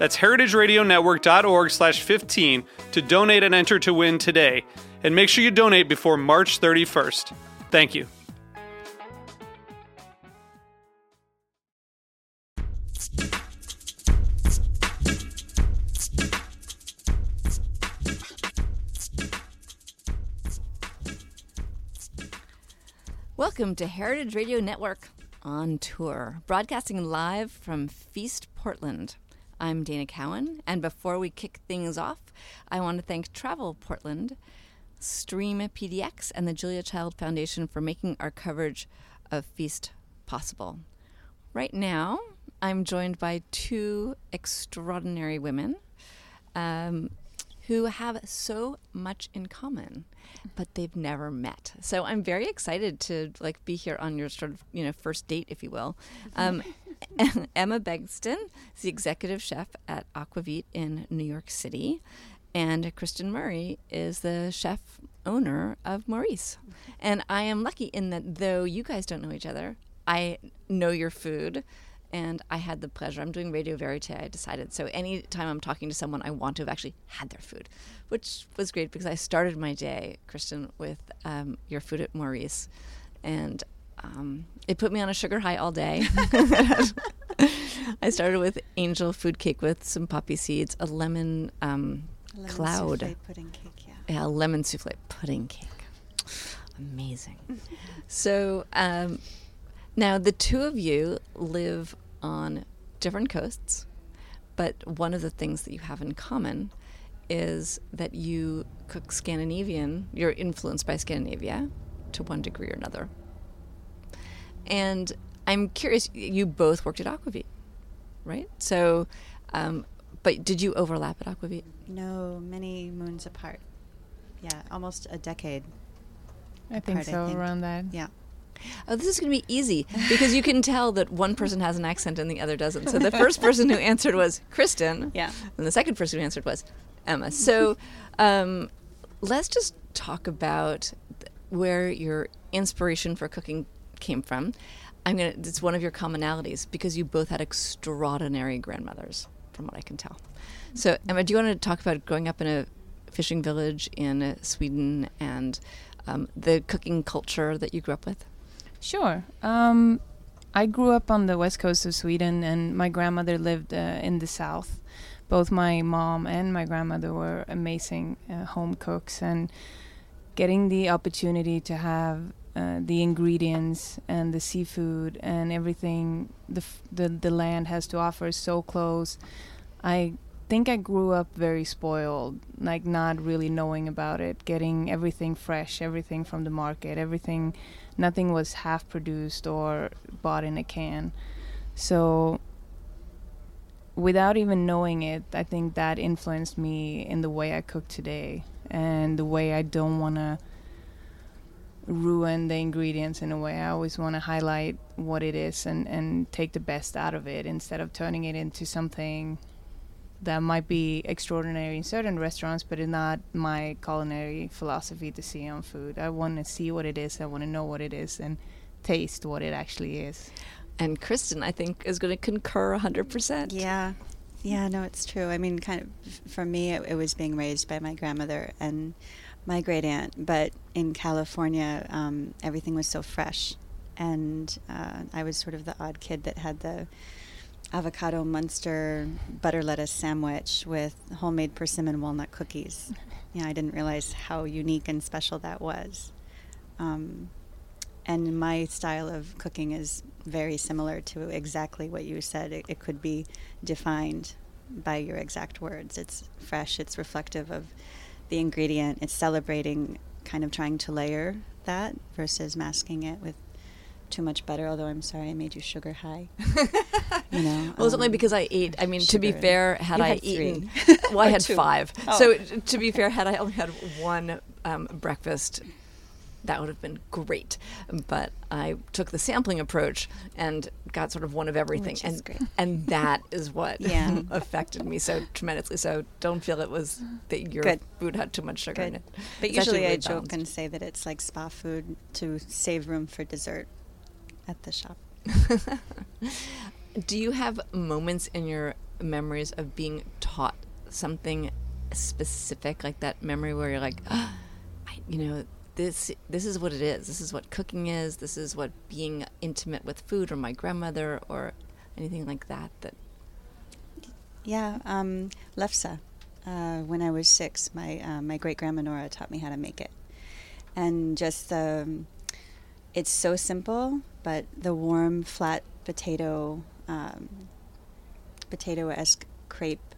That's heritageradionetwork.org slash 15 to donate and enter to win today. And make sure you donate before March 31st. Thank you. Welcome to Heritage Radio Network on tour, broadcasting live from Feast Portland. I'm Dana Cowin, and before we kick things off, I want to thank Travel Portland, Stream PDX, and the Julia Child Foundation for making our coverage of Feast possible. Right now, I'm joined by two extraordinary women um, who have so much in common, but they've never met. So I'm very excited to like be here on your sort of you know first date, if you will. Um, Emma Bengtsson is the executive chef at Aquavit in New York City, and Kristen Murray is the chef owner of Maurice. And I am lucky in that though you guys don't know each other, I know your food. And I had the pleasure. I'm doing Radio Verite. I decided so. Anytime I'm talking to someone, I want to have actually had their food, which was great because I started my day, Kristen, with um, your food at Maurice, and um, it put me on a sugar high all day. I started with angel food cake with some poppy seeds, a lemon, um, Lemon cloud, souffle pudding cake, yeah. yeah, a lemon souffle pudding cake. Amazing. so um, now the two of you live on different coasts, but one of the things that you have in common is that you cook Scandinavian. You're influenced by Scandinavia to one degree or another. And I'm curious, you both worked at Aquavit, right? So, um, but did you overlap at Aquavit? No, many moons apart. Yeah, almost a decade. I think apart, so, around that. Yeah. Oh, this is going to be easy because you can tell that one person has an accent and the other doesn't. So the first person who answered was Kristen, Yeah. and the second person who answered was Emma. So um, let's just talk about where your inspiration for cooking came from. I'm gonna. It's one of your commonalities because you both had extraordinary grandmothers, from what I can tell. So Emma, do you want to talk about growing up in a fishing village in uh, Sweden and um, the cooking culture that you grew up with? Sure. Um, I grew up on the west coast of Sweden, and my grandmother lived uh, in the south. Both my mom and my grandmother were amazing uh, home cooks, and getting the opportunity to have uh, the ingredients and the seafood and everything the, f- the the land has to offer is so close. I think I grew up very spoiled, like not really knowing about it, getting everything fresh, everything from the market, everything, nothing was half produced or bought in a can. So, without even knowing it, I think that influenced me in the way I cook today and the way I don't want to ruin the ingredients in a way. I always want to highlight what it is and, and take the best out of it instead of turning it into something that might be extraordinary in certain restaurants, but it's not my culinary philosophy to see on food. I want to see what it is, I want to know what it is, and taste what it actually is. And Kristen, I think, is going to concur 100%. Yeah. Yeah, no, it's true. I mean, kind of for me, it, it was being raised by my grandmother and my great aunt. But in California, um, everything was so fresh. And uh, I was sort of the odd kid that had the avocado Munster butter lettuce sandwich with homemade persimmon walnut cookies. Yeah, I didn't realize how unique and special that was. Um, and my style of cooking is very similar to exactly what you said. It, it could be defined by your exact words. It's fresh, it's reflective of the ingredient, it's celebrating, kind of trying to layer that versus masking it with too much butter. Although I'm sorry, I made you sugar high. you know, Well, it's only um, because I ate. I mean, to be fair, had You I had eaten, well, I had two. five. Oh. So to be fair, had I only had one um, breakfast, that would have been great. But I took the sampling approach and got sort of one of everything, and great. and that is what Yeah. affected me so tremendously. So don't feel it was that your Good. food had too much sugar in it. But It's usually I really joke and say that it's like spa food to save room for dessert at the shop. Do you have moments in your memories of being taught something specific, like that memory where you're like, I, you know, this this is what it is. This is what cooking is. This is what being intimate with food, or my grandmother, or anything like that. That Yeah, um, lefse. Uh, when I was six, my uh, my great grandma Nora taught me how to make it, and just um, it's so simple, but the warm, flat potato um, potato esque crepe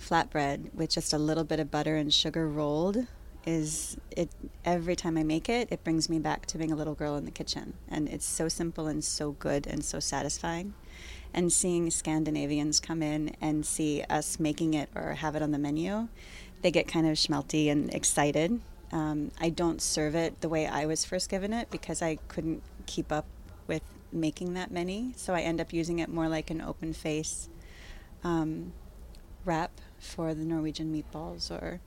flatbread with just a little bit of butter and sugar rolled is it every time I make it it brings me back to being a little girl in the kitchen. And it's so simple and so good and so satisfying. And seeing Scandinavians come in and see us making it or have it on the menu they get kind of schmelty and excited. Um, I don't serve it the way I was first given it because I couldn't keep up with making that many. So I end up using it more like an open face um, wrap for the Norwegian meatballs or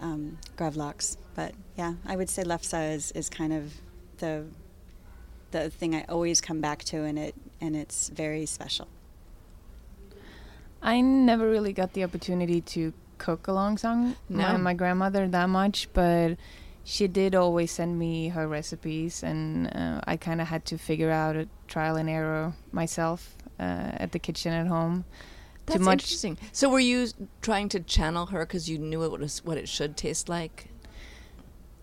um, gravlax. But yeah, I would say lefse is, is kind of the the thing I always come back to, and it and it's very special. I never really got the opportunity to cook alongside my, No. my grandmother that much, but she did always send me her recipes, and uh, I kind of had to figure out a trial and error myself uh, at the kitchen at home. That's much- interesting. So were you trying to channel her because you knew it was what it should taste like?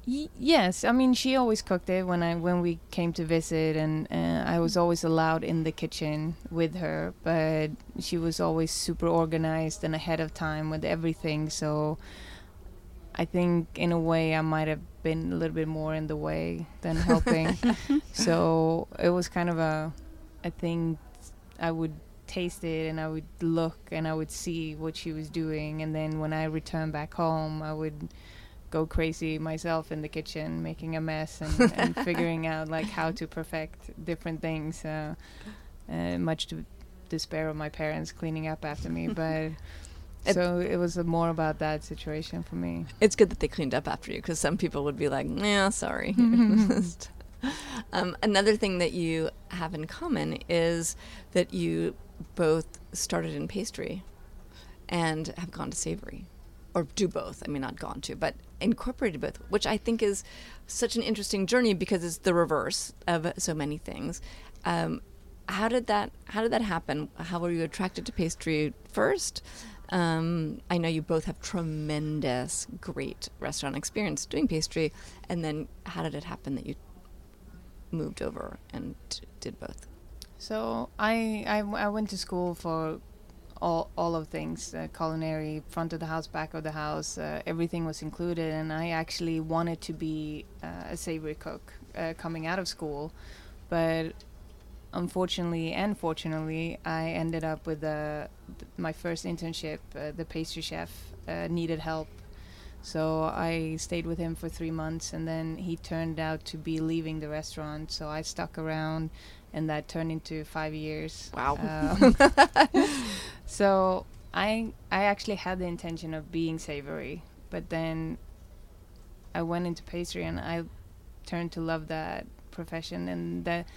Y- yes, I mean she always cooked it when I when we came to visit, and uh, I was always allowed in the kitchen with her. But she was always super organized and ahead of time with everything. So I think in a way I might have been a little bit more in the way than helping. so it was kind of a, I think I would taste it and I would look and I would see what she was doing, and then when I returned back home, I would go crazy myself in the kitchen, making a mess and, and figuring out like how to perfect different things. Uh, uh, much to despair of my parents cleaning up after me, but. It- So it was more about that situation for me. It's good that they cleaned up after you because some people would be like, "Yeah, sorry." um, another thing that you have in common is that you both started in pastry and have gone to savory, or do both. I mean, not gone to, but incorporated both, which I think is such an interesting journey because it's the reverse of so many things. Um, how did that How did that happen? How were you attracted to pastry first? Um, I know you both have tremendous, great restaurant experience doing pastry, and then how did it happen that you moved over and did both? So I, I I went to school for all all of things uh, culinary, front of the house, back of the house, uh, everything was included, and I actually wanted to be uh, a savory cook uh, coming out of school, but unfortunately and fortunately, I ended up with uh, my first internship. Uh, the pastry chef uh, needed help. So I stayed with him for three months, and then he turned out to be leaving the restaurant. So I stuck around, and that turned into five years. Wow. Um, so I I actually had the intention of being savory, but then I went into pastry, and I turned to love that profession, and that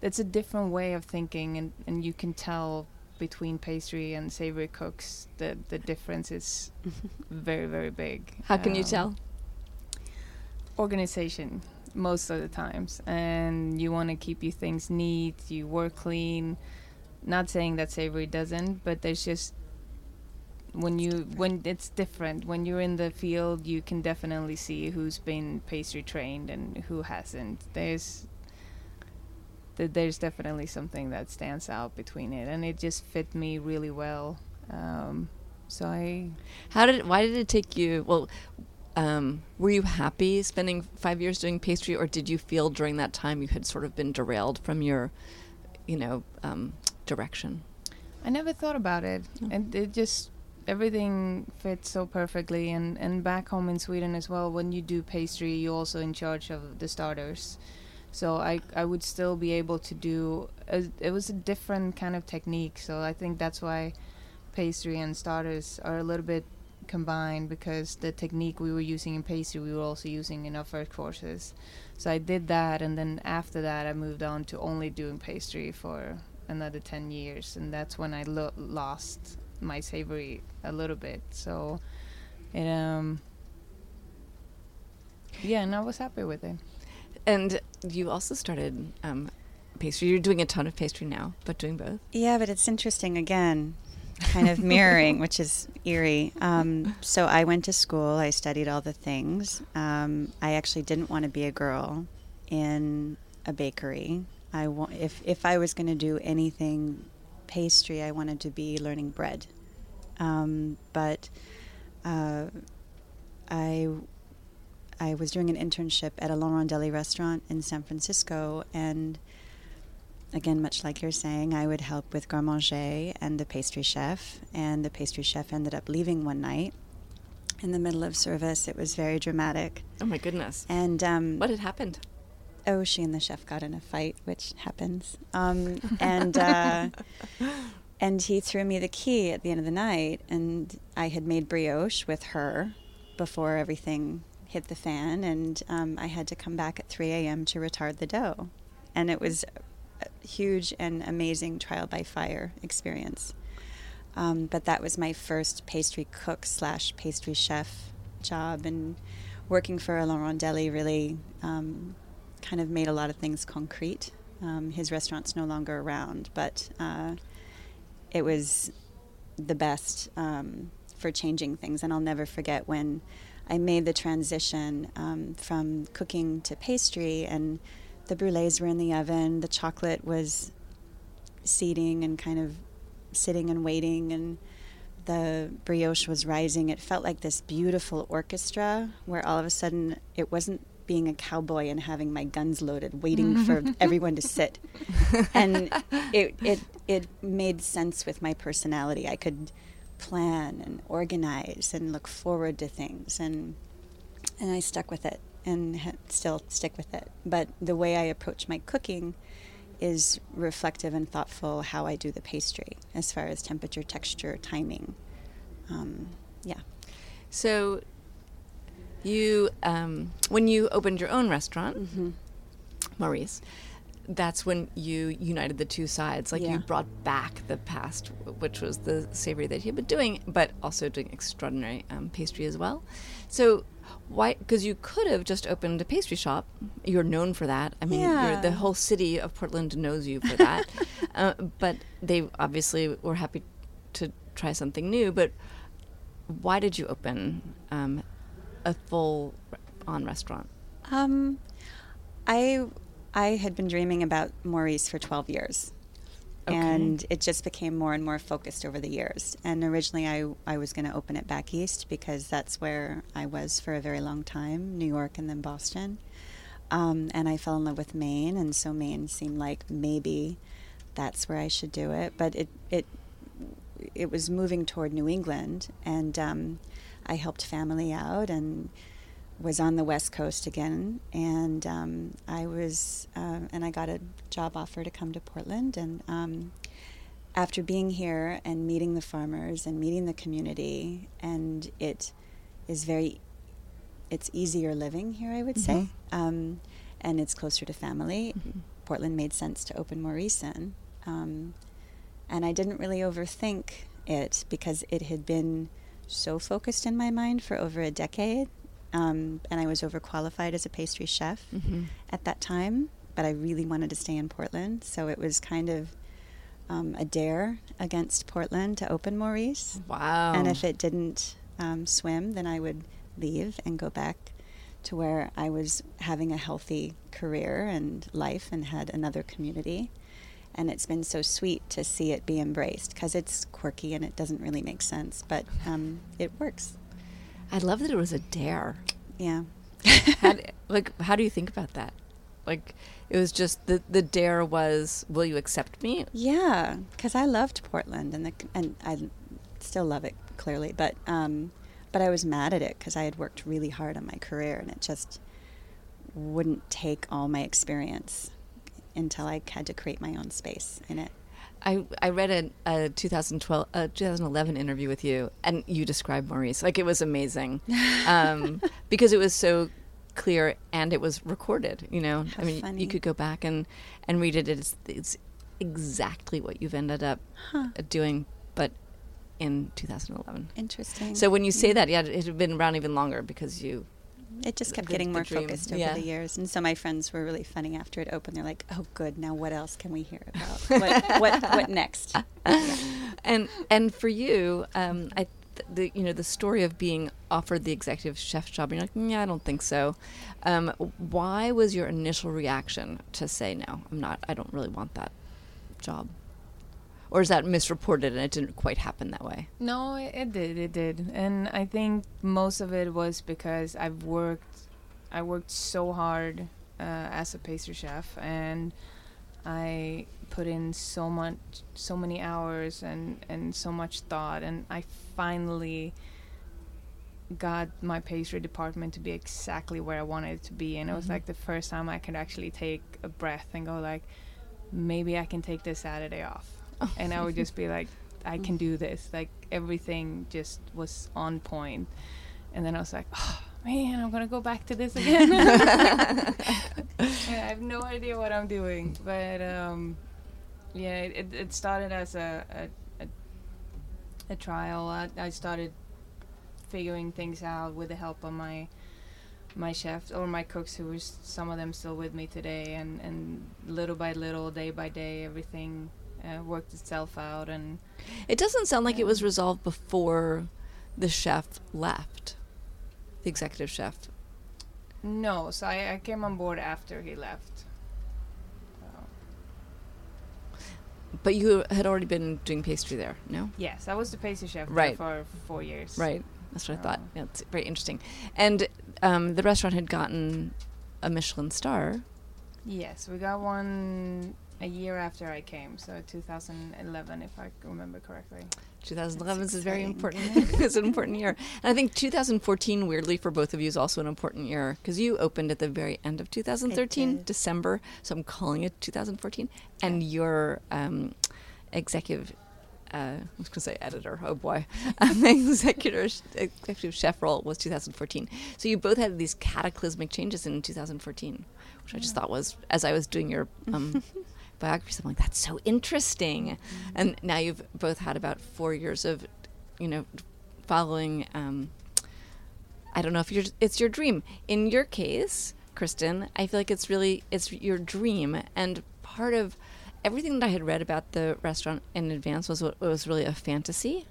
that's a different way of thinking, and and you can tell between pastry and savory cooks the the difference is very very big. How can you Um, tell? organization most of the times and you want to keep your things neat you work clean not saying that savory doesn't but there's just when you when it's different when you're in the field you can definitely see who's been pastry trained and who hasn't there's th- there's definitely something that stands out between it and it just fit me really well um, so i How did? Why did it take you? Well, um, were you happy spending five years doing pastry, or did you feel during that time you had sort of been derailed from your, you know, um, direction? I never thought about it. And it just everything fits so perfectly and and back home in Sweden as well when you do pastry you're also in charge of the starters. So I I would still be able to do a, it was a different kind of technique so I think that's why pastry and starters are a little bit combined because the technique we were using in pastry we were also using in our first courses. So I did that and then after that I moved on to only doing pastry for another 10 years and that's when I lo- lost my savory a little bit so it um yeah and I was happy with it And you also started um, pastry. You're doing a ton of pastry now, but doing both. Yeah, but it's interesting again, kind of mirroring, which is eerie. Um, so I went to school, I studied all the things. Um, I actually didn't want to be a girl in a bakery. I wa- if, if I was going to do anything pastry, I wanted to be learning bread. Um, but uh, I I was doing an internship at a Laurent Deli restaurant in San Francisco, and again, much like you're saying, I would help with garde manger and the pastry chef. And the pastry chef ended up leaving one night in the middle of service. It was very dramatic. Oh my goodness! And um, What had happened? oh, she and the chef got in a fight, which happens. Um, and uh, and he threw me the key at the end of the night, and I had made brioche with her before everything hit the fan, and um, I had to come back at 3 a.m. to retard the dough, and it was huge and amazing trial by fire experience. Um, but that was my first pastry cook slash pastry chef job, and working for Laurent Deli really um, kind of made a lot of things concrete. Um, his restaurant's no longer around, but uh, it was the best um, for changing things. And I'll never forget when I made the transition um, from cooking to pastry, and the brulees were in the oven, the chocolate was seating and kind of sitting and waiting, and the brioche was rising. It felt like this beautiful orchestra where all of a sudden it wasn't being a cowboy and having my guns loaded, waiting for everyone to sit. And it, it, it made sense with my personality. I could plan and organize and look forward to things. And, and I stuck with it and ha- still stick with it. But the way I approach my cooking is reflective and thoughtful how I do the pastry as far as temperature, texture, timing. Um, yeah. So, you um, when you opened your own restaurant, Mm-hmm. Maurice, that's when you united the two sides. Like Yeah. you brought back the past, which was the savory that he had been doing, but also doing extraordinary um, pastry as well. So why? Because you could have just opened a pastry shop. You're known for that. I mean, you're, Yeah. the whole city of Portland knows you for that. uh, but they obviously were happy to try something new. But why did you open um, a full on restaurant? Um, I I had been dreaming about Maurice for 12 years. Okay. And it just became more and more focused over the years. And originally, I, I was going to open it back east because that's where I was for a very long time New York and then Boston. Um, and I fell in love with Maine, and so Maine seemed like maybe that's where I should do it. But it, it, it was moving toward New England, and um, I helped family out and was on the West Coast again, and um, I was, uh, and I got a job offer to come to Portland. And um, after being here and meeting the farmers and meeting the community, and it is very, it's easier living here, I would say, um, and it's closer to family. Portland made sense to open in, um, and I didn't really overthink it because it had been so focused in my mind for over a decade um, and I was overqualified as a pastry chef Mm-hmm. at that time, but I really wanted to stay in Portland, so it was kind of um, a dare against Portland to open Maurice. Wow. And if it didn't um, swim, then I would leave and go back to where I was having a healthy career and life and had another community. And it's been so sweet to see it be embraced because it's quirky and it doesn't really make sense, but um, it works. I love that it was a dare. Yeah. how do, like, how do you think about that? Like, it was just the the dare was, "Will you accept me?" Yeah, because I loved Portland and the and I still love it clearly, but um, but I was mad at it because I had worked really hard on my career and it just wouldn't take all my experience until I had to create my own space in it. I, I read a, a 2012 a 2011 interview with you and you described Maurice like it was amazing um, because it was so clear and it was recorded you know How I mean funny. you could go back and and read it it's, it's exactly what you've ended up Huh. doing but in 2011 Interesting. so when you say that yeah it had been around even longer because you it just kept the- getting the more dream, focused over yeah. the years, and so my friends were really funny after it opened. They're like, "Oh, good. Now what else can we hear about? what what what next?" and and for you, um, I the you know the story of being offered the executive chef job, you're like, yeah, I don't think so. Um, why was your initial reaction to say no? I'm not. I don't really want that job. Or is that misreported and it didn't quite happen that way? No, it, it did. It did, and I think most of it was because I've worked. I worked so hard uh, as a pastry chef, and I put in so much, so many hours, and and so much thought, and I finally got my pastry department to be exactly where I wanted it to be, and it was Mhm. like the first time I could actually take a breath and go like, maybe I can take this Saturday off and I would just be like, I can do this. Like everything just was on point. And then I was like, oh man, I'm gonna go back to this again. I have no idea what I'm doing, but um, yeah, it, it started as a a, a, a trial. I, I started figuring things out with the help of my my chefs or my cooks who was some of them still with me today and and little by little day by day everything uh, worked itself out and It doesn't sound like it was resolved before the chef left, the executive chef. no so I, I came on board after he left so, But you had already been doing pastry there, no? yes I was the pastry chef Right. for four years Right. That's what I thought. Yeah, it's very interesting. And um, the restaurant had gotten a Michelin star. yes we got one a year after I came so 2011 if I remember correctly 2011 That's is very important. it's an important year. And I think 2014, weirdly, for both of you, is also an important year because you opened at the very end of 2013. December. So I'm calling it 2014. And your um, executive, uh, I was going to say editor, oh boy, um, executive, executive chef role was 2014. So you both had these cataclysmic changes in 2014, which I just thought was, as I was doing your um, biographies, I'm like, that's so interesting. And now you've both had about four years of, you know, following. Um, I don't know if you're, it's your dream. In your case, Kristen, I feel like it's really it's your dream, and part of everything that I had read about the restaurant in advance was what was really a fantasy,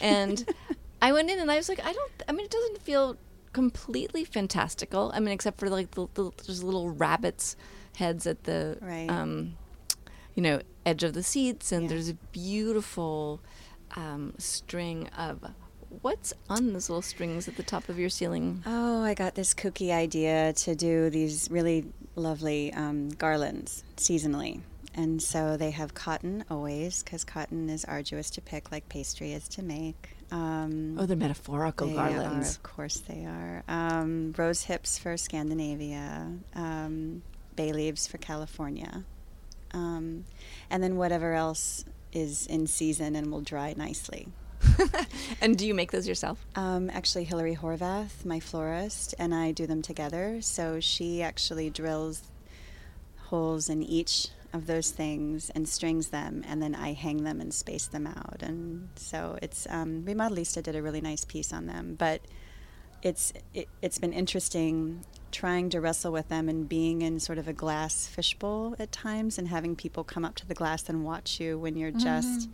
and I went in and I was like, I don't. I mean, it doesn't feel completely fantastical. I mean, except for like the, the there's little rabbits' heads at the Right. um, you know, edge of the seats, and Yeah. there's a beautiful um, string of what's on those little strings at the top of your ceiling. Oh, I got this kooky idea to do these really lovely um, garlands seasonally. And so they have cotton always, because cotton is arduous to pick, like pastry is to make. Um, Oh, they're metaphorical they garlands. Are, of course, they are. Um, rose hips for Scandinavia, um, bay leaves for California, um, and then whatever else is in season and will dry nicely. and do you make those yourself? Um, actually, Hilary Horvath, my florist, and I do them together. So she actually drills holes in each of those things and strings them, and then I hang them and space them out. And so it's um, Remodelista did a really nice piece on them, but it's it, it's been interesting trying to wrestle with them and being in sort of a glass fishbowl at times and having people come up to the glass and watch you when you're just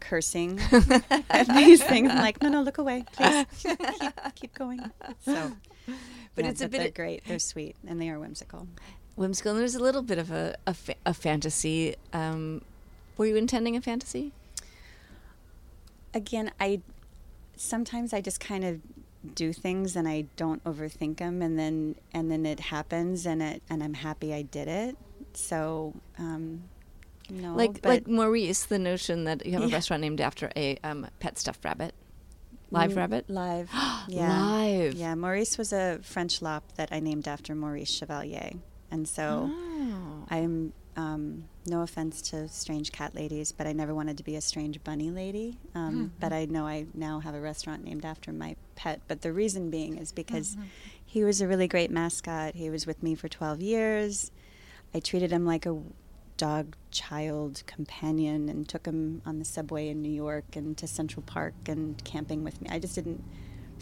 cursing at these things. I'm like, no, no, look away, please. keep, keep going. So, But yeah, it's a but bit- they're great. They're sweet and they are whimsical. Whimsical. And there's a little bit of a, a, fa- a fantasy. Um, were you intending a fantasy? Again, I sometimes I just kind of do things and I don't overthink them, and then and then it happens, and it and I'm happy I did it. So, um, no, like but like Maurice, the notion that you have a Yeah. restaurant named after a um, pet stuffed rabbit, live Mm, rabbit. live, yeah, Live. yeah. Maurice was a French lop that I named after Maurice Chevalier, and so. Oh. I'm um, no offense to strange cat ladies, but I never wanted to be a strange bunny lady. Um, But I know I now have a restaurant named after my pet. But the reason being is because he was a really great mascot. He was with me for 12 years. I treated him like a dog child companion and took him on the subway in New York and to Central Park and camping with me. I just didn't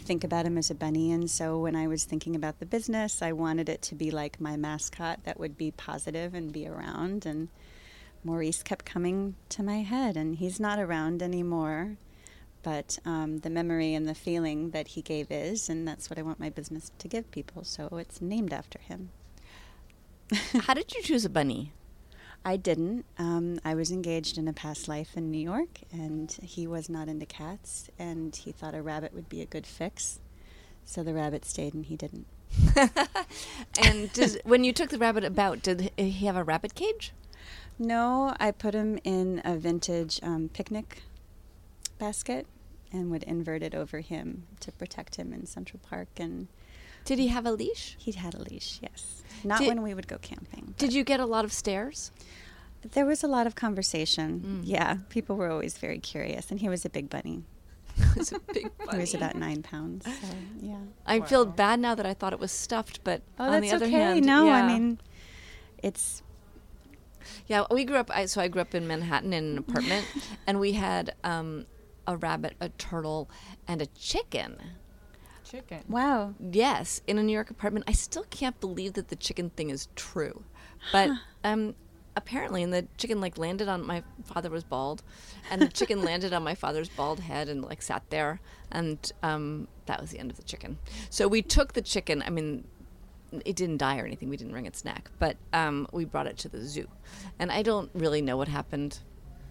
think about him as a bunny. And so when I was thinking about the business, I wanted it to be like my mascot that would be positive and be around. And Maurice kept coming to my head, and he's not around anymore. But um, the memory and the feeling that he gave is, and that's what I want my business to give people. So it's named after him. How did you choose a bunny? I didn't. Um, I was engaged in a past life in New York, and he was not into cats, and he thought a rabbit would be a good fix. So the rabbit stayed, and he didn't. And does, when you took the rabbit about, did he have a rabbit cage? No, I put him in a vintage um, picnic basket and would invert it over him to protect him in Central Park. And Did he have a leash? he had a leash, yes. Not Did- when we would go camping. Did you get a lot of stares? There was a lot of conversation. Mm. Yeah, people were always very curious, and he was a big bunny. It's a big bunny. He was about nine pounds. So, yeah. I feel bad now that I thought it was stuffed, but Oh, on that's the other okay. hand, no, yeah. I mean, it's Yeah, we grew up. I, so I grew up in Manhattan in an apartment, and we had um, a rabbit, a turtle, and a chicken. Chicken. wow. Yes, in a New York apartment. I still can't believe that the chicken thing is true, but um, apparently, and the chicken like landed on my father was bald, and the chicken landed on my father's bald head and like sat there, and um, that was the end of the chicken. So we took the chicken. I mean, it didn't die or anything. We didn't wring its neck, but um, we brought it to the zoo, and I don't really know what happened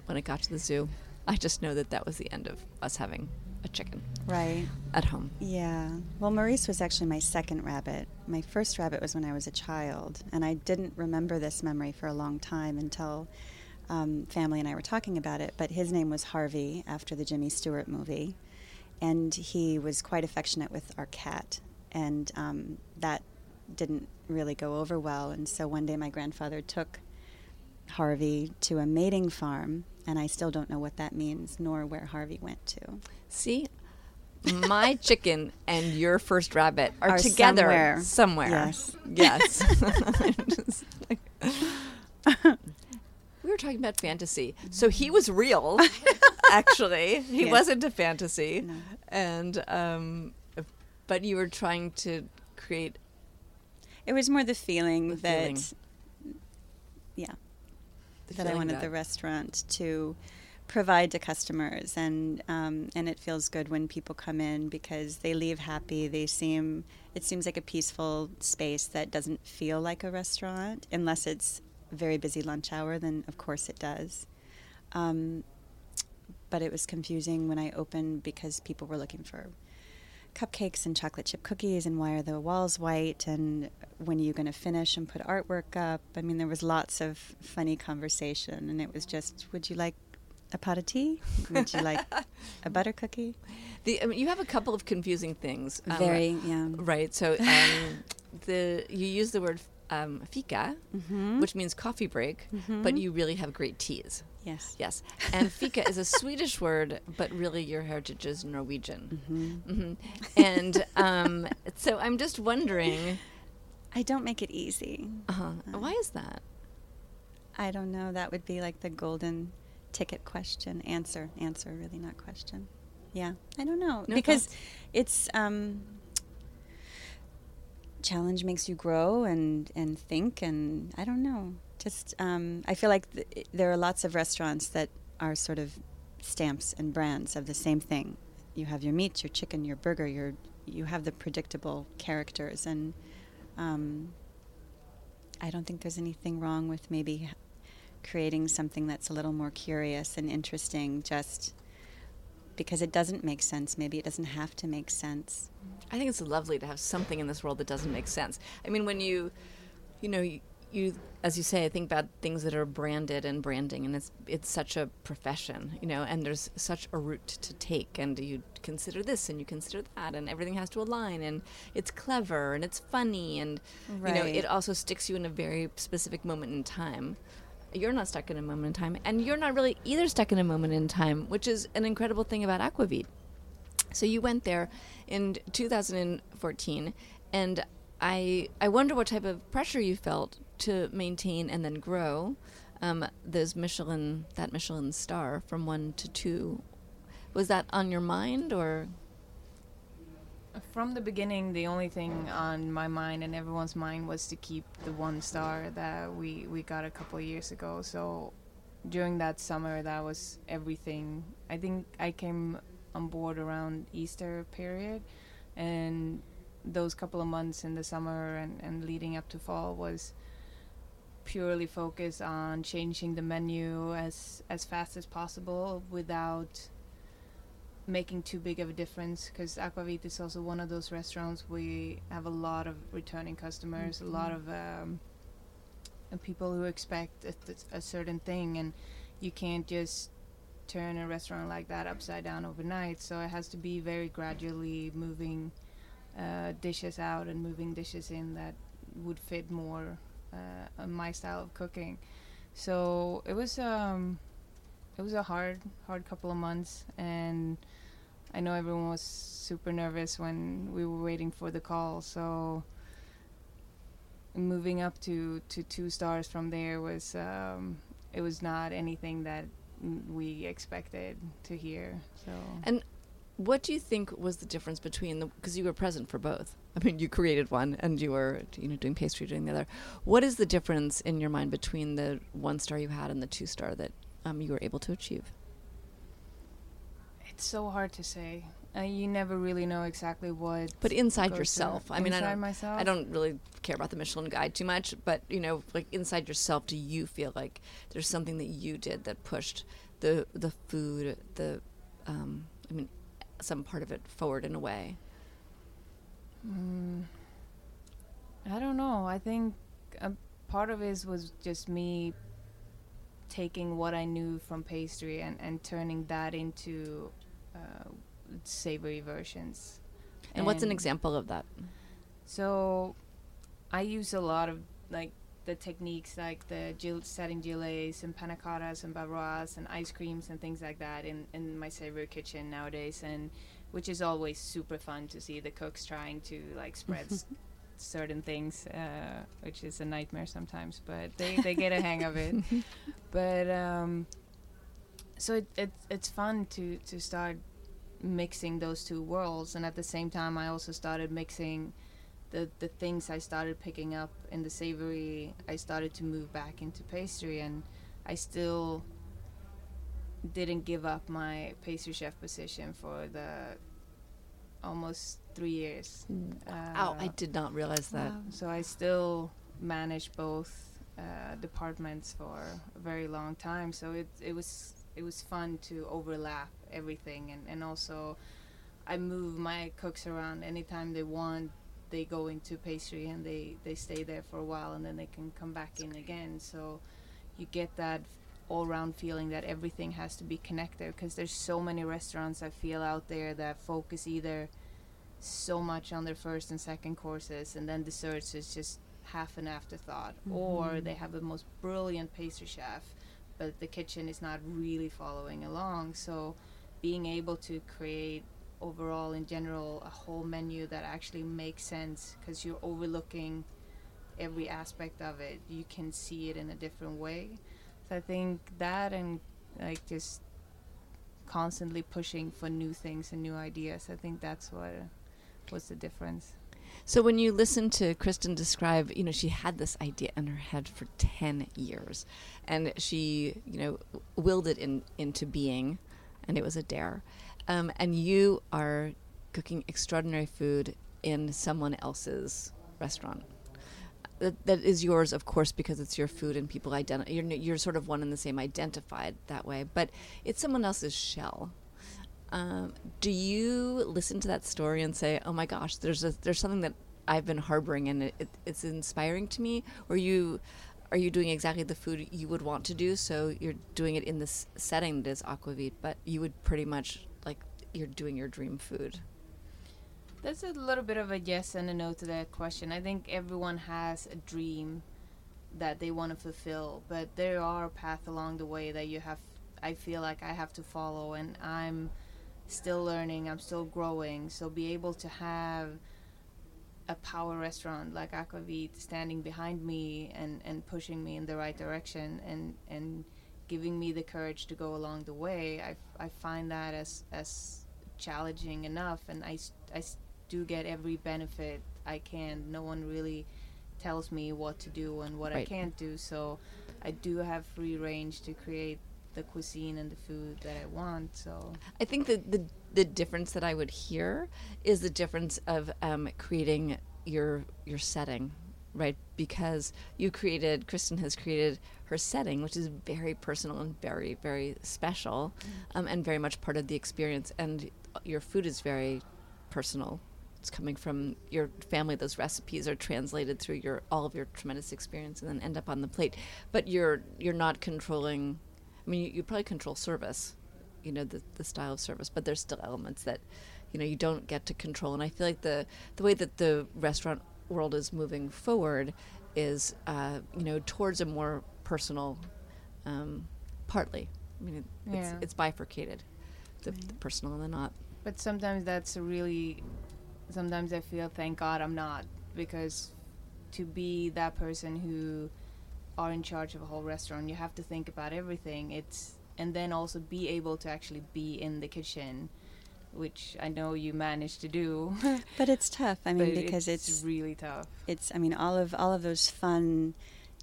when it got to the zoo. I just know that that was the end of us having a chicken Right. at home. Yeah. Well, Maurice was actually my second rabbit. My first rabbit was when I was a child, and I didn't remember this memory for a long time until um, family and I were talking about it. But his name was Harvey after the Jimmy Stewart movie, and he was quite affectionate with our cat, and um, that didn't really go over well. And so one day my grandfather took Harvey to a mating farm, and I still don't know what that means, nor where Harvey went to. See, my chicken and your first rabbit are, Are together somewhere. somewhere. Yes. Yes. Like- we were talking about fantasy. So he was real, actually. He Yes. wasn't a fantasy. No. And, um, but you were trying to create It was more the feeling The that, feeling. That I wanted that- the restaurant to provide to customers, and um, and it feels good when people come in because they leave happy. They seem it seems like a peaceful space that doesn't feel like a restaurant unless it's very busy lunch hour. Then of course it does. Um, but it was confusing when I opened because people were looking for cupcakes and chocolate chip cookies and why are the walls white and when are you going to finish and put artwork up i mean there was lots of funny conversation and it was just would you like a pot of tea would you like a butter cookie The, I mean, you have a couple of confusing things. um, very yeah Right. So um, the you use the word um, fika, Mhm. which means coffee break, but you really have great teas. Yes Yes. And fika is a Swedish word, but really your heritage is Norwegian. hmm And um, so I'm just wondering, i don't make it easy uh, why is that? i don't know that would be like the golden ticket question answer answer really not question yeah i don't know No because thoughts? it's um challenge makes you grow and and think and I don't know. Just um, I feel like th- there are lots of restaurants that are sort of stamps and brands of the same thing. You have your meat, your chicken, your burger, your you have the predictable characters and um, I don't think there's anything wrong with maybe creating something that's a little more curious and interesting just because it doesn't make sense. Maybe it doesn't have to make sense. I think it's lovely to have something in this world that doesn't make sense. I mean, when you, you know, you, you as you say, I think about things that are branded and branding, and it's it's such a profession, you know, and there's such a route to take, and you consider this and you consider that, and everything has to align, and it's clever and it's funny, and you know, it also sticks you in a very specific moment in time. You're not stuck in a moment in time, and you're not really either stuck in a moment in time, which is an incredible thing about Aquavit. So you went there in 2014, and I I wonder what type of pressure you felt to maintain and then grow um, those Michelin that Michelin star from one to two. Was that on your mind, or From the beginning, the only thing on my mind and everyone's mind was to keep the one star that we, we got a couple of years ago. So during that summer, that was everything. I think I came on board around Easter period, and those couple of months in the summer and, and leading up to fall was purely focus on changing the menu as as fast as possible without making too big of a difference because Aquavit is also one of those restaurants we have a lot of returning customers, a lot of um, people who expect a, th- a certain thing, and you can't just turn a restaurant like that upside down overnight. So it has to be very gradually moving uh, dishes out and moving dishes in that would fit more uh, my style of cooking. So it was um, it was a hard hard couple of months and I know everyone was super nervous when we were waiting for the call so moving up to to two stars from there was um, it was not anything that we expected to hear so and what do you think was the difference between the because you were present for both? I mean, you created one and you were you know doing pastry, doing the other. What is the difference in your mind between the one star you had and the two star that um, you were able to achieve? it's so hard to say uh, you never really know exactly what But inside yourself, I mean, I inside don't, myself I don't really care about the Michelin Guide too much, but you know, like inside yourself, do you feel like there's something that you did that pushed the the food, the, um, I mean, some part of it forward in a way? Mm, I don't know. I think a part of it was just me taking what I knew from pastry and, and turning that into uh, savory versions. And, what's an example of that? So I use a lot of like the techniques like the gil- setting gelées and panna cottas and bavarois and ice creams and things like that in, in my savory kitchen nowadays and which is always super fun to see the cooks trying to like spread certain things uh, which is a nightmare sometimes but they, they get a hang of it. But um, so it, it, it's fun to, to start mixing those two worlds and at the same time i also started mixing the the things I started picking up in the savory, I started to move back into pastry, and I still didn't give up my pastry chef position for the almost three years. Wow, I Uh, did not realize that. so I still managed both uh, departments for a very long time. So it it was it was fun to overlap everything, and and also I move my cooks around anytime they want. They go into pastry and they they stay there for a while, and then they can come back in again. So you get that all round feeling that everything has to be connected because there's so many restaurants I feel out there that focus either so much on their first and second courses and then desserts is just half an afterthought. Or mm-hmm. they have the most brilliant pastry chef but the kitchen is not really following along. So being able to create overall in general a whole menu that actually makes sense because you're overlooking every aspect of it. You can see it in a different way. So i think that and like just constantly pushing for new things and new ideas i think that's what was the difference. So when you listen to Kristen describe, you know, she had this idea in her head for 10 years and she, you know, willed it in, into being and it was a dare. Um, and you are cooking extraordinary food in someone else's restaurant. That, that is yours, of course, because it's your food and people identify. You're, you're sort of one and the same, identified that way. But it's someone else's shell. Um, do you listen to that story and say, "Oh my gosh, there's a, there's something that I've been harboring and it, it, it's inspiring to me"? Or you are you doing exactly the food you would want to do? So you're doing it in this setting that is aquavit, but you would pretty much you're doing your dream food. That's a little bit of a yes and a no to that question. I think everyone has a dream that they want to fulfill, but there are paths along the way that you have. I feel like I have to follow, and I'm still learning. I'm still growing. So be able to have a power restaurant like Aquavit standing behind me and, and pushing me in the right direction and, and giving me the courage to go along the way, I, I find that as, as challenging enough. And I, I do get every benefit I can. No one really tells me what to do and what right. I can't do. So I do have free range to create the cuisine and the food that I want. So I think that the the difference that I would hear is the difference of um, creating your your setting, right? Because you created Kristen has created her setting, which is very personal and very very special, um, and very much part of the experience. And your food is very personal. It's coming from your family. Those recipes are translated through your all of your tremendous experience and then end up on the plate. But you're you're not controlling i mean you, you probably control service you know the, the style of service but there's still elements that you know you don't get to control. And i feel like the the way that the restaurant world is moving forward is uh, you know towards a more personal um, partly. I mean it, yeah. it's, it's bifurcated the, right. the personal and the not but sometimes that's really sometimes I feel thank God I'm not because to be that person who are in charge of a whole restaurant, you have to think about everything. It's and then also be able to actually be in the kitchen, which I know you managed to do. but it's tough. I mean, because it's, it's, really tough. It's I mean all of all of those fun,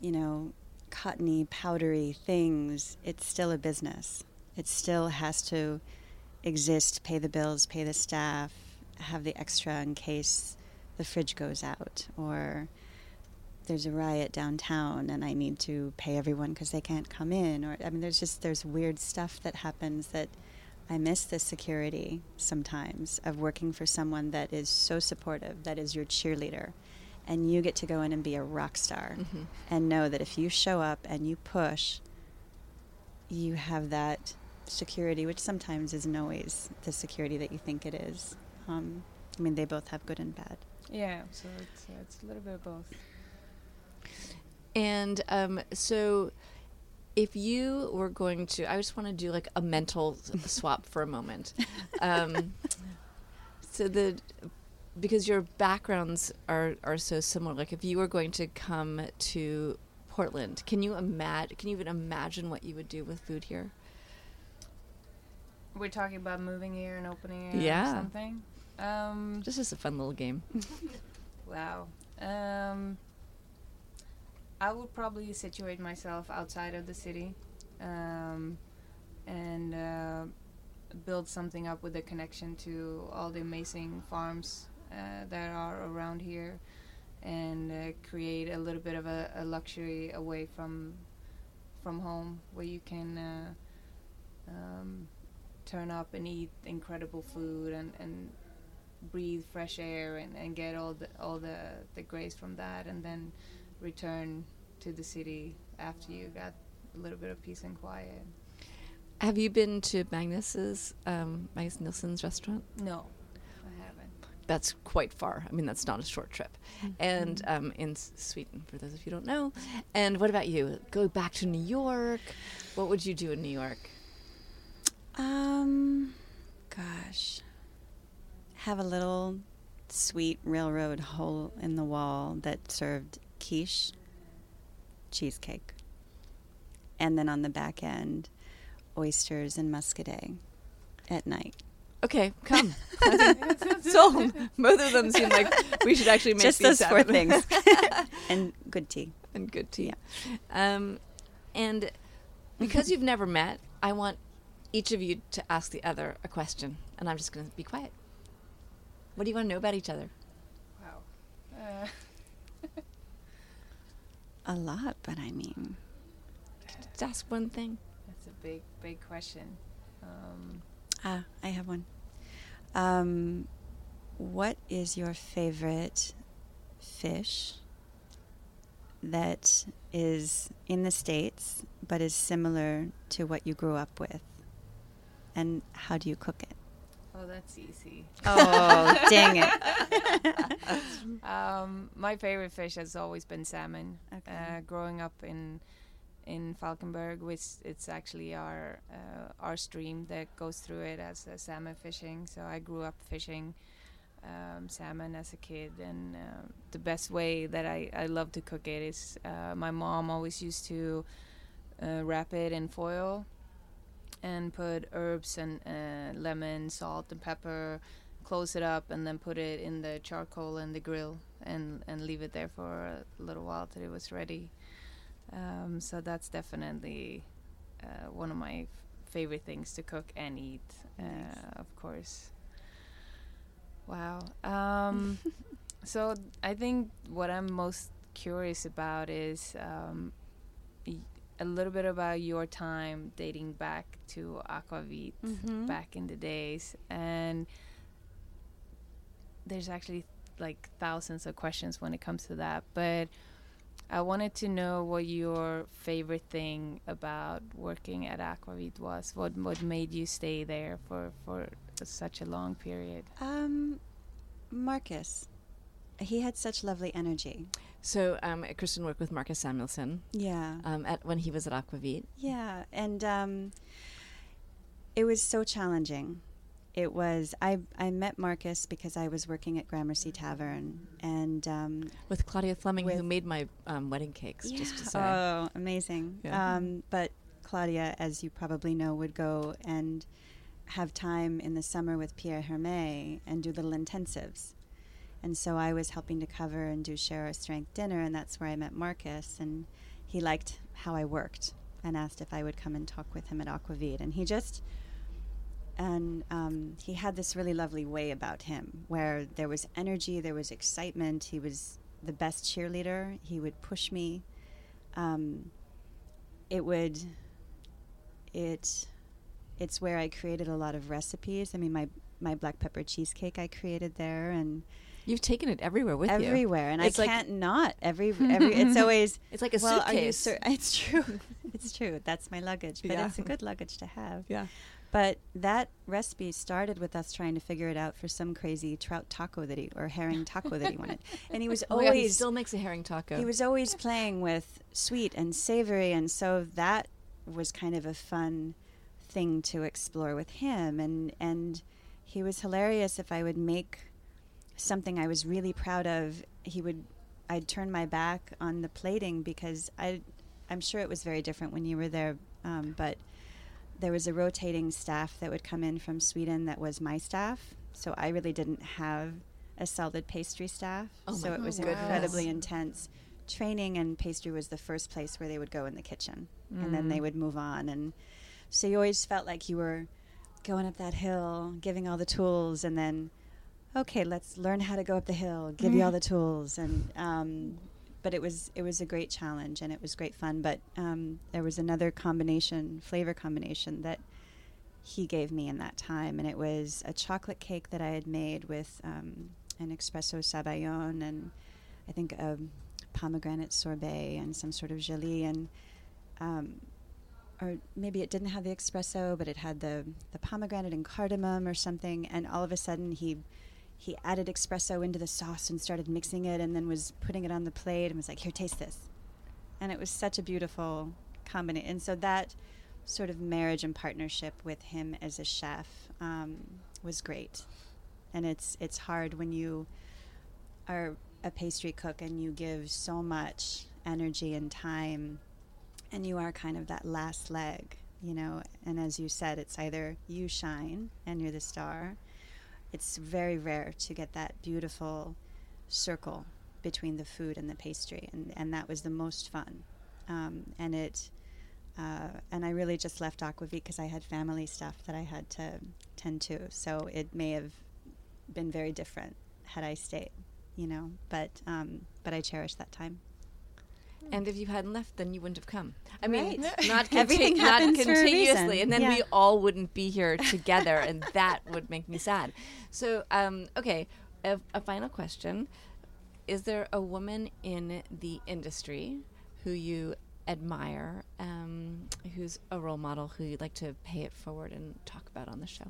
you know, cottony, powdery things. It's still a business. It still has to exist, pay the bills, pay the staff, have the extra in case the fridge goes out or there's a riot downtown and I need to pay everyone because they can't come in or I mean there's just there's weird stuff that happens that I miss the security sometimes of working for someone that is so supportive that is your cheerleader and you get to go in and be a rock star mm-hmm. and know that if you show up and you push you have that security which sometimes isn't always the security that you think it is um, I mean, they both have good and bad. Yeah, so it's, uh, it's a little bit of both. And um, so, if you were going to, I just want to do like a mental swap for a moment. Um, so the because your backgrounds are are so similar. Like if you were going to come to Portland, can you imagine? Can you even imagine what you would do with food here? We're talking about moving here and opening here yeah. or something. Um, this is a fun little game. wow. Um, I would probably situate myself outside of the city, um, and uh, build something up with a connection to all the amazing farms uh, that are around here, and uh, create a little bit of a, a, luxury away from from home, where you can. Uh, um, turn up and eat incredible food and, and breathe fresh air and, and get all the all the, the grace from that and then return to the city after you got a little bit of peace and quiet. Have you been to Magnus's um, Magnus Nilsson's restaurant? No, I haven't. That's quite far. I mean, that's not a short trip. Mm-hmm. And um, in Sweden, for those of you who don't know. And what about you? Go back to New York. What would you do in New York? Um, gosh, have a little sweet railroad hole in the wall that served quiche, cheesecake, and then on the back end, oysters and muscadet at night. Okay, come. so both of them seem like we should actually make Just these those four things. and good tea. and good tea. Um, and because you've never met, I want each of you to ask the other a question, and I'm just going to be quiet. What do you want to know about each other? Wow. Uh, A lot, but I mean, Just ask one thing. that's a big, big question. Um, ah, I have one. Um, what is your favorite fish that is in the States but is similar to what you grew up with? And how do you cook it? oh, that's easy. Oh, dang it. Um, my favorite fish has always been salmon. Okay. Uh, growing up in in Falkenberg, which it's actually our uh, our stream that goes through it as uh, salmon fishing. So I grew up fishing um, salmon as a kid, and uh, the best way that I, I love to cook it is uh, my mom always used to uh, wrap it in foil and put herbs and uh, lemon, salt, and pepper close it up and then put it in the charcoal and the grill and and leave it there for a little while till it was ready. Um, so that's definitely uh, one of my f- favorite things to cook and eat, uh, of course. Wow. Um, so I think what I'm most curious about is um, a little bit about your time dating back to Aquavit Mhm. back in the days and there's actually like thousands of questions when it comes to that but i wanted to know what your favorite thing about working at aquavit was what what made you stay there for for such a long period Um, Marcus. He had such lovely energy. So um, Kristen worked with Marcus Samuelsson Yeah. um, at when he was at Aquavit. Yeah, and um, it was so challenging. It was I I met Marcus because I was working at Gramercy Tavern, and um, with Claudia Fleming, who made my um, wedding cakes. Just to say, oh, amazing. Yeah. Um, but Claudia, as you probably know, would go and have time in the summer with Pierre Hermé and do little intensives. And so I was helping to cover and do share strength dinner, and that's where I met Marcus. And he liked how I worked and asked if I would come and talk with him at Aquavit. And he just, and um, he had this really lovely way about him where there was energy, there was excitement. He was the best cheerleader. He would push me. Um, it would, it, it's where I created a lot of recipes. I mean, my my black pepper cheesecake I created there, and you've taken it everywhere with you. everywhere, and It's I like- can't not every every. It's always It's like a well, are you suitcase. cer- it's true, it's true. That's my luggage, but Yeah. it's a good luggage to have. Yeah. But that recipe started with us trying to figure it out for some crazy trout taco that he or herring taco that he wanted, and he was Oh God, always he still makes a herring taco. he was always playing with sweet and savory, and so that was kind of a fun thing to explore with him. And and he was hilarious. If I would make something I was really proud of, he would. I'd turn my back on the plating because I, I'm sure it was very different when you were there, um, but there was a rotating staff that would come in from Sweden that was my staff. So I really didn't have a solid pastry staff. Oh so it was goodness. incredibly intense. Training and pastry was the first place where they would go in the kitchen, and then they would move on. And so you always felt like you were going up that hill, giving all the tools, and then, okay, let's learn how to go up the hill. Give you all the tools, and um, but it was it was a great challenge and it was great fun. But um, there was another combination, flavor combination that he gave me in that time, and it was a chocolate cake that I had made with um, an espresso sabayon and I think a pomegranate sorbet and some sort of jelly and. Um, or maybe it didn't have the espresso, but it had the, the pomegranate and cardamom or something. And all of a sudden, he he added espresso into the sauce and started mixing it, and then was putting it on the plate and was like, "Here, taste this." And it was such a beautiful combination. And so that sort of marriage and partnership with him as a chef um, was great. And it's it's hard when you are a pastry cook and you give so much energy and time and you are kind of that last leg you know. And as you said, it's either you shine and you're the star. It's very rare to get that beautiful circle between the food and the pastry, and, and that was the most fun. Um, and it, uh, and I really just left Aquavit because I had family stuff that I had to tend to. So it may have been very different had I stayed, you know. But um, but I cherish that time. And if you hadn't left, then you wouldn't have come. I mean, Right. not, conti- not happens for a continuously, and then we all wouldn't be here together, and that would make me sad. So, um, okay, a, a final question: Is there a woman in the industry who you admire, um, who's a role model, who you'd like to pay it forward and talk about on the show?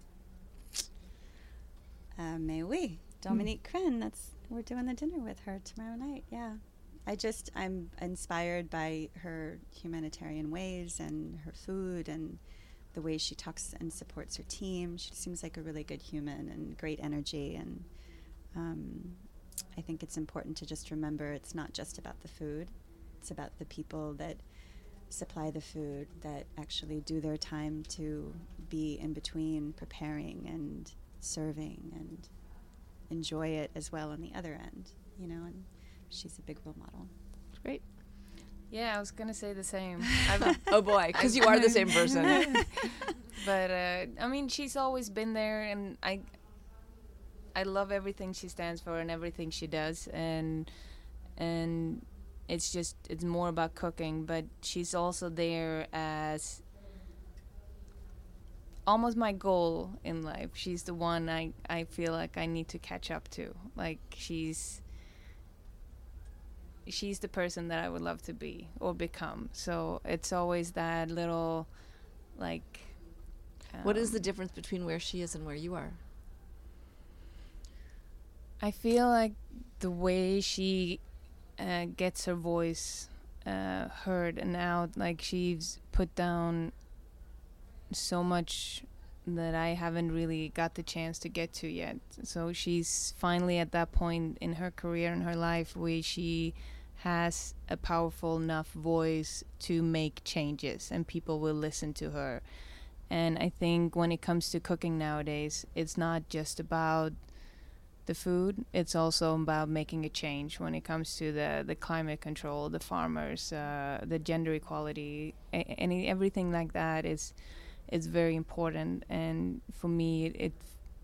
Uh, may we? Dominique Crenn. That's we're doing the dinner with her tomorrow night. Yeah, I just I'm inspired by her humanitarian ways and her food and the way she talks and supports her team. She seems like a really good human and great energy. And um, I think it's important to just remember it's not just about the food; it's about the people that supply the food that actually do their time to be in between preparing and serving and enjoy it as well on the other end, you know, and she's a big role model. Great. Yeah, I was gonna say the same. Oh boy, because you are the same person. but uh, I mean, she's always been there, and I, I love everything she stands for and everything she does, and and it's just it's more about cooking, but she's also there as almost my goal in life. She's the one I I feel like I need to catch up to. Like she's she's the person that I would love to be or become. So it's always that little like what is um, the difference between where she is and where you are? I feel like the way she uh, gets her voice uh, heard and out, like she's put down so much that I haven't really got the chance to get to yet. So she's finally at that point in her career and her life where she has a powerful enough voice to make changes and people will listen to her. And I think when it comes to cooking nowadays, it's not just about the food. It's also about making a change when it comes to the, the climate control, the farmers, uh, the gender equality, any everything like that is is very important. And for me, it, it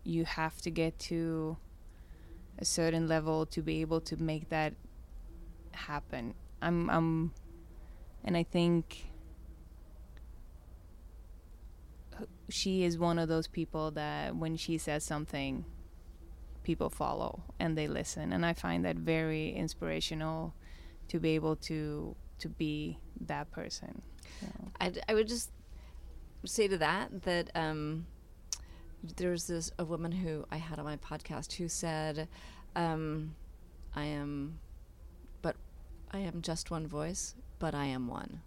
you have to get to a certain level to be able to make that happen. I'm I'm, and I think she is one of those people that when she says something people follow and they listen and i find that very inspirational to be able to to be that person so. I, I would just say to that that um, there's this a woman who I had on my podcast who said, um, "I am, but I am just one voice, but I am one."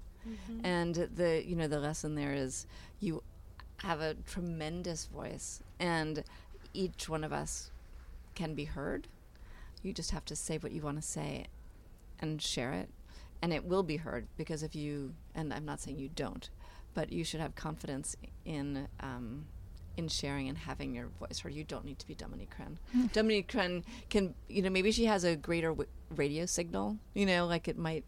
And the you know the lesson there is you have a tremendous voice, and each one of us can be heard. You just have to say what you want to say and share it and it will be heard because if you and i'm not saying you don't but you should have confidence in um, in sharing and having your voice heard you don't need to be dominique crenn dominique crenn can you know maybe she has a greater w- radio signal you know like it might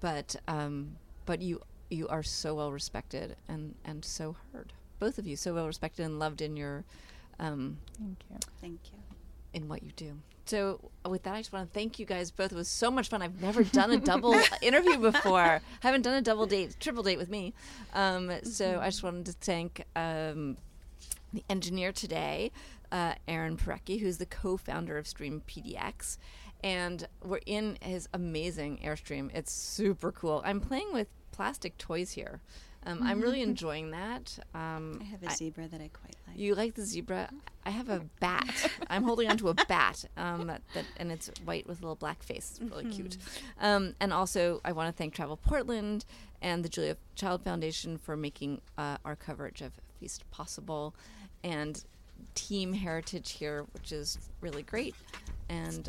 but um, but you you are so well respected and and so heard both of you so well respected and loved in your um, thank you Thank you. in what you do. So, with that, I just want to thank you guys both. It was so much fun. I've never done a double interview before. I haven't done a double date, triple date with me. Um, so, I just wanted to thank um, the engineer today, uh, Aaron Parecki, who's the co-founder of Stream PDX, and we're in his amazing Airstream. It's super cool. I'm playing with plastic toys here. Um, I'm really enjoying that. Um, I have a zebra that I quite like. you like the zebra? I have a bat. I'm holding onto a bat, um, that, that, and it's white with a little black face. It's really cute. Um, and also, I want to thank Travel Portland and the Julia Child Foundation for making uh, our coverage of Feast possible, and Team Heritage here, which is really great. And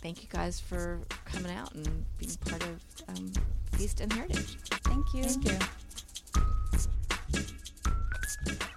thank you guys for coming out and being part of um, Feast and Heritage. Thank you. thank you Thanks.